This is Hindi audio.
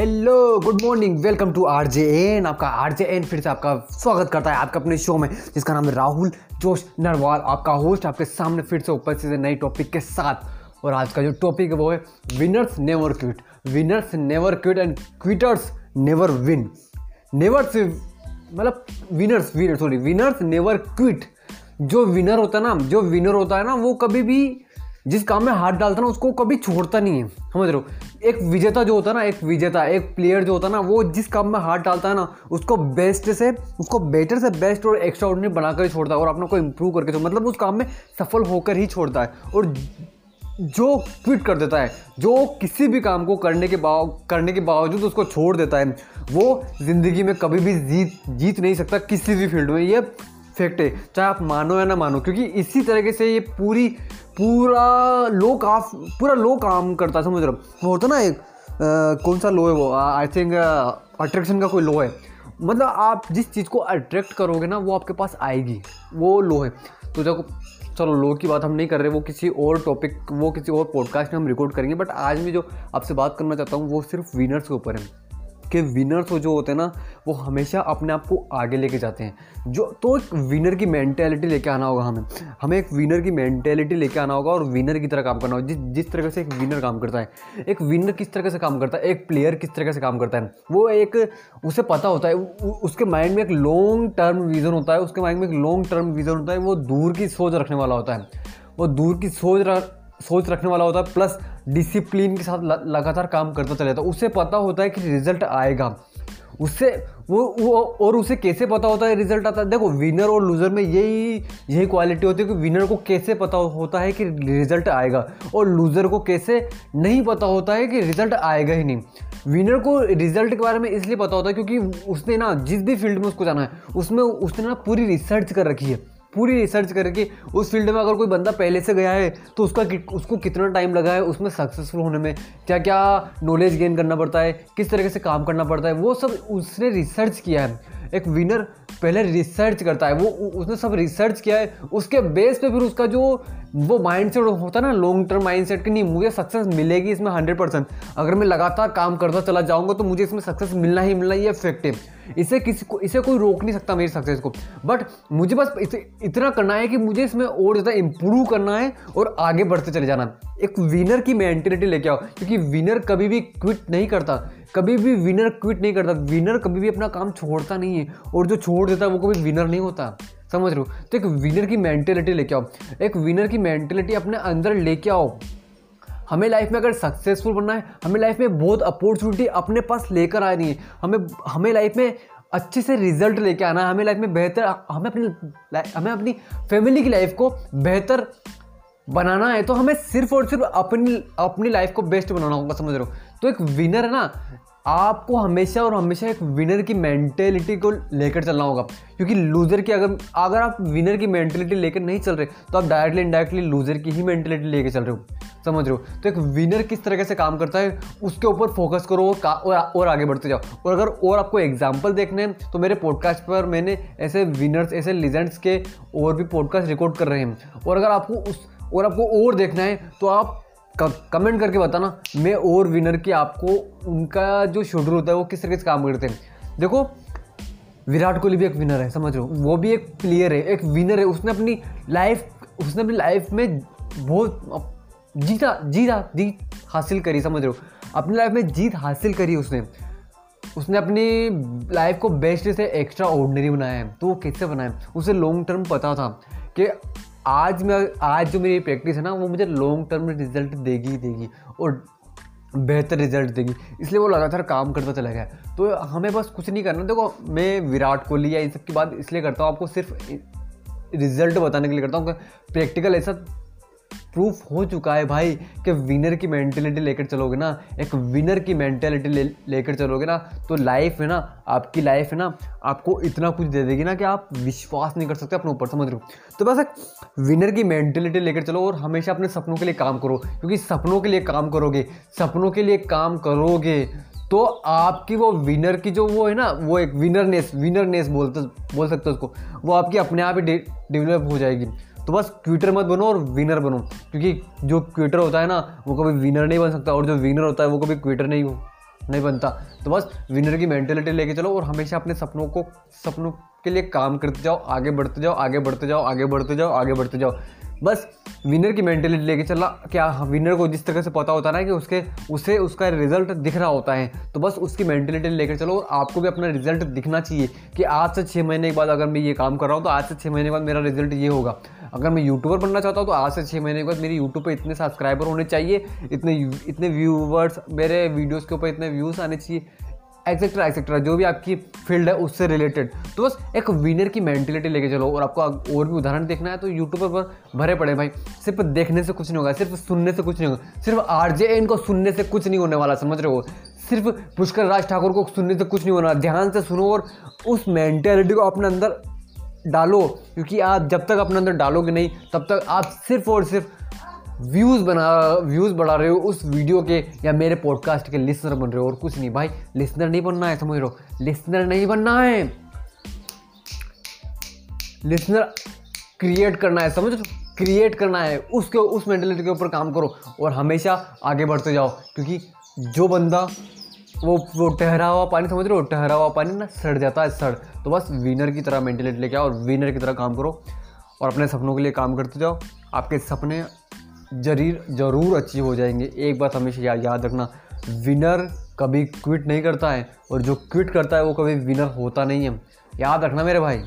Hello good morning welcome to R J N आपका आर जे एन फिर से आपका स्वागत करता है आपका अपने शो में, जिसका नाम है राहुल जोश नरवाल। आपका होस्ट आपके सामने फिर से उपस्थित है नए टॉपिक के साथ। और आज का जो टॉपिक है वो है winners never quit winners never quit and quitters never win never से मतलब winners winner sorry winners never quit जो विनर होता है ना, जो विनर होता है ना, वो कभी भी जिस काम में हाथ डालता ना, उसको कभी छोड़ता नहीं है। समझ रहे हो? एक विजेता जो होता है ना, एक विजेता, एक प्लेयर जो होता है ना, वो जिस काम में हाथ डालता है ना, उसको बेस्ट से, उसको बेटर से बेस्ट और एक्स्ट्रा ऑर्डिनरी बनाकर ही छोड़ता है और अपने को इम्प्रूव करके छोड़ मतलब उस काम में सफल होकर ही छोड़ता है और जो क्विट कर देता है, जो किसी भी काम को करने के बाव, करने के बावजूद उसको छोड़ देता है, वो ज़िंदगी में कभी भी जीत जीत नहीं सकता किसी भी फ़ील्ड में। ये फैक्ट है। चाहे आप मानो या ना मानो, क्योंकि इसी तरीके से ये पूरी, पूरा लो काफ पूरा लो काम करता है, समझ रहे हो? होता ना एक कौन सा लो है वो? आई थिंक अट्रैक्शन का कोई लो है। मतलब आप जिस चीज़ को अट्रैक्ट करोगे ना, वो आपके पास आएगी। वो लो है। तो देखो, चलो, लो की बात हम नहीं कर रहे, वो किसी और टॉपिक वो किसी और पॉडकास्ट में हम रिकॉर्ड करेंगे बट आज मैं जो आपसे बात करना चाहता हूँ, वो सिर्फ़ विनर्स के ऊपर है। कि विनर्स जो होते हैं ना, वो हमेशा अपने आप को आगे लेके जाते हैं। जो तो एक विनर की मैंटेलिटी लेके आना होगा हमें। हमें एक विनर की मैंटेलिटी लेके आना होगा और विनर की तरह काम करना होगा। जिस जिस तरह से एक विनर काम करता है। एक विनर किस तरह से काम करता है? एक प्लेयर किस तरह से काम करता है? वो एक, उसे पता होता है। उसके माइंड में एक लॉन्ग टर्म विज़न होता है। उसके माइंड में एक लॉन्ग टर्म विज़न होता है। वो दूर की सोच रखने वाला होता है। वो दूर की सोच सोच रखने वाला होता है। प्लस डिसिप्लिन के साथ लगातार काम करता चला जाता उसे पता होता है कि रिज़ल्ट आएगा। उससे वो वो, और उसे कैसे पता होता है रिज़ल्ट आता है? देखो विनर और लूज़र में यही यही क्वालिटी होती है कि विनर को कैसे पता होता है कि रिज़ल्ट आएगा और लूज़र को कैसे नहीं पता होता है कि रिज़ल्ट आएगा ही नहीं। विनर को रिज़ल्ट के बारे में इसलिए पता होता है क्योंकि उसने ना, जिस भी फ़ील्ड में उसको जाना है, उसमें, उसने ना पूरी रिसर्च कर रखी है। पूरी रिसर्च करके उस फ़ील्ड में अगर कोई बंदा पहले से गया है तो उसका उसको कितना टाइम लगा है, उसमें सक्सेसफुल होने में क्या क्या नॉलेज गेन करना पड़ता है, किस तरीके से काम करना पड़ता है, वो सब उसने रिसर्च किया है। एक विनर पहले रिसर्च करता है, वो उसने सब रिसर्च किया है, उसके बेस पे फिर उसका जो वो माइंड सेट होता है ना लॉन्ग टर्म माइंड सेट कि नहीं, मुझे सक्सेस मिलेगी इसमें हंड्रेड परसेंट अगर मैं लगातार काम करता चला जाऊँगा तो मुझे इसमें सक्सेस मिलना ही मिलना, ये इफ़ेक्टिव इसे किसी को, इसे कोई रोक नहीं सकता मेरी सक्सेस को। बट मुझे बस इसे इतना करना है कि मुझे इसमें और ज़्यादा इंप्रूव करना है और आगे बढ़ते चले जाना एक विनर की मैंटेलिटी लेके आओ, क्योंकि विनर कभी भी क्विट नहीं करता। कभी भी विनर क्विट नहीं करता। विनर कभी भी अपना काम छोड़ता नहीं है और जो छोड़ देता है, वो कभी विनर नहीं होता। समझ हो? तो एक विनर की मैंटेलिटी लेके आओ। एक विनर की मैंटेलिटी अपने अंदर लेके आओ। हमें लाइफ में अगर सक्सेसफुल बनना है, हमें लाइफ में बहुत अपॉर्चुनिटी अपने पास लेकर आनी है। हमें हमें लाइफ में अच्छे से रिज़ल्ट लेके आना, हमें लाइफ में बेहतर, हमें अपनी हमें अपनी फैमिली की लाइफ को बेहतर बनाना है तो हमें सिर्फ़ और सिर्फ़ अपनी अपनी लाइफ को बेस्ट बनाना होगा, समझ रहे हो? तो एक विनर है ना आपको हमेशा और हमेशा एक विनर की मेंटेलिटी को लेकर चलना होगा। क्योंकि लूज़र की अगर अगर आप विनर की मेंटेलिटी लेकर नहीं चल रहे तो आप डायरेक्टली इनडायरेक्टली लूज़र की ही मेंटेलिटी लेकर चल रहे हो। समझ रहे हो? तो एक विनर किस तरीके से काम करता है उसके ऊपर फोकस करो और, और आगे बढ़ते जाओ। और अगर और आपको एग्ज़ाम्पल देखने हैं तो मेरे पॉडकास्ट पर मैंने ऐसे विनर्स ऐसे लिजेंड्स के और भी पॉडकास्ट रिकॉर्ड कर रहे हैं। और अगर आपको उस और आपको और देखना है तो आप कमेंट करके बताना, मैं और विनर की आपको उनका जो शेड्यूल होता है, वो किस तरीके से काम करते हैं। देखो, विराट कोहली भी एक विनर है, समझ हो? वो भी एक प्लेयर है, एक विनर है। उसने अपनी लाइफ उसने अपनी लाइफ में बहुत जीता जीता, जीत हासिल करी, समझ रहे हो? अपनी लाइफ में जीत हासिल करी उसने। उसने अपनी लाइफ को बेस्ट से एक्स्ट्रा ऑर्डनरी बनाया है। तो वो कैसे बनाया उसे लॉन्ग टर्म पता था। कि आज मैं, आज जो मेरी प्रैक्टिस है ना, वो मुझे लॉन्ग टर्म में रिज़ल्ट देगी ही देगी और बेहतर रिज़ल्ट देगी। इसलिए वो लगातार काम करता चला गया। तो हमें बस कुछ नहीं करना। देखो, मैं विराट कोहली या इन सब की बात इसलिए करता हूँ, आपको सिर्फ़ रिज़ल्ट बताने के लिए करता हूँ प्रैक्टिकल ऐसा प्रूफ हो चुका है भाई कि विनर की मेंटेलिटी लेकर चलोगे ना, एक विनर की मेंटेलिटी ले, लेकर चलोगे ना तो लाइफ है ना, आपकी लाइफ है ना, आपको इतना कुछ दे देगी ना कि आप विश्वास नहीं कर सकते अपने ऊपर, समझ हो? तो बस एक विनर की मेंटेलिटी लेकर चलो और हमेशा अपने सपनों के लिए काम करो, क्योंकि सपनों के लिए काम करोगे, सपनों के लिए काम करोगे तो आपकी वो विनर की जो वो है ना, वो एक विनरनेस विनरनेस बोलते, बोल सकते हो उसको, वो आपकी अपने आप ही डेवलप हो जाएगी। तो बस क्विटर मत बनो और विनर बनो। क्योंकि जो क्विटर होता है ना, वो कभी विनर नहीं बन सकता और जो विनर होता है, वो कभी क्विटर नहीं हो, नहीं बनता। तो बस विनर की मैंटेलिटी लेके चलो और हमेशा अपने सपनों को, सपनों के लिए काम करते जाओ, आगे बढ़ते जाओ, आगे बढ़ते जाओ, आगे बढ़ते जाओ, आगे बढ़ते जाओ। बस विनर की मेंटेलिटी लेके चलना, क्या विनर को जिस तरह से पता होता है ना कि उसके, उसे उसका रिज़ल्ट दिख रहा होता है तो बस उसकी मेंटेलिटी लेकर चलो, और आपको भी अपना रिज़ल्ट दिखना चाहिए कि आज से छः महीने के बाद अगर मैं ये काम कर रहा हूँ तो आज से छः महीने के बाद मेरा रिज़ल्ट ये होगा। अगर मैं यूट्यूबर बनना चाहता हूँ तो आज से छः महीने के बाद मेरी यूट्यूब पर इतने सब्सक्राइबर होने चाहिए, इतने इतने व्यूवर्स मेरे वीडियोज़ के ऊपर इतने व्यूज़ आने चाहिए। एक्सेट्रा एक्सेट्रा जो भी आपकी फ़ील्ड है उससे रिलेटेड तो बस एक विनर की मेंटेलिटी लेके चलो और आपको और भी उदाहरण देखना है तो यूट्यूब पर भरे पड़े भाई। सिर्फ़ देखने से कुछ नहीं होगा, सिर्फ़ सुनने से कुछ नहीं होगा। सिर्फ़ आर को सुनने से कुछ नहीं होने वाला, समझ रहे हो? सिर्फ़ पुष्कर राज ठाकुर को सुनने से कुछ नहीं होना। ध्यान से सुनो और उस मैंटेलिटी को अपने अंदर डालो, क्योंकि आप जब तक अपने अंदर डालोगे नहीं, तब तक आप सिर्फ़ और सिर्फ़ व्यूज़ बना, व्यूज़ बढ़ा रहे हो उस वीडियो के या मेरे पॉडकास्ट के लिसनर बन रहे हो और कुछ नहीं। भाई, लिसनर नहीं बनना है, समझ हो? लिसनर नहीं बनना है। लिसनर क्रिएट करना है, समझ रहे क्रिएट करना है। उसके, उस मेंटेलिटी के ऊपर काम करो और हमेशा आगे बढ़ते जाओ। क्योंकि जो बंदा, वो वो ठहरा हुआ पानी, समझ रहे हो? ठहरा हुआ पानी ना सड़ जाता है, सड़। तो बस विनर की तरह मेंटेलिटी लेके आओ और विनर की तरह काम करो और अपने सपनों के लिए काम करते जाओ। आपके सपने जरीर ज़रूर अचीव हो जाएँगे। एक बात हमेशा या, याद रखना विनर कभी क्विट नहीं करता है और जो क्विट करता है वो कभी विनर होता नहीं है। याद रखना मेरे भाई।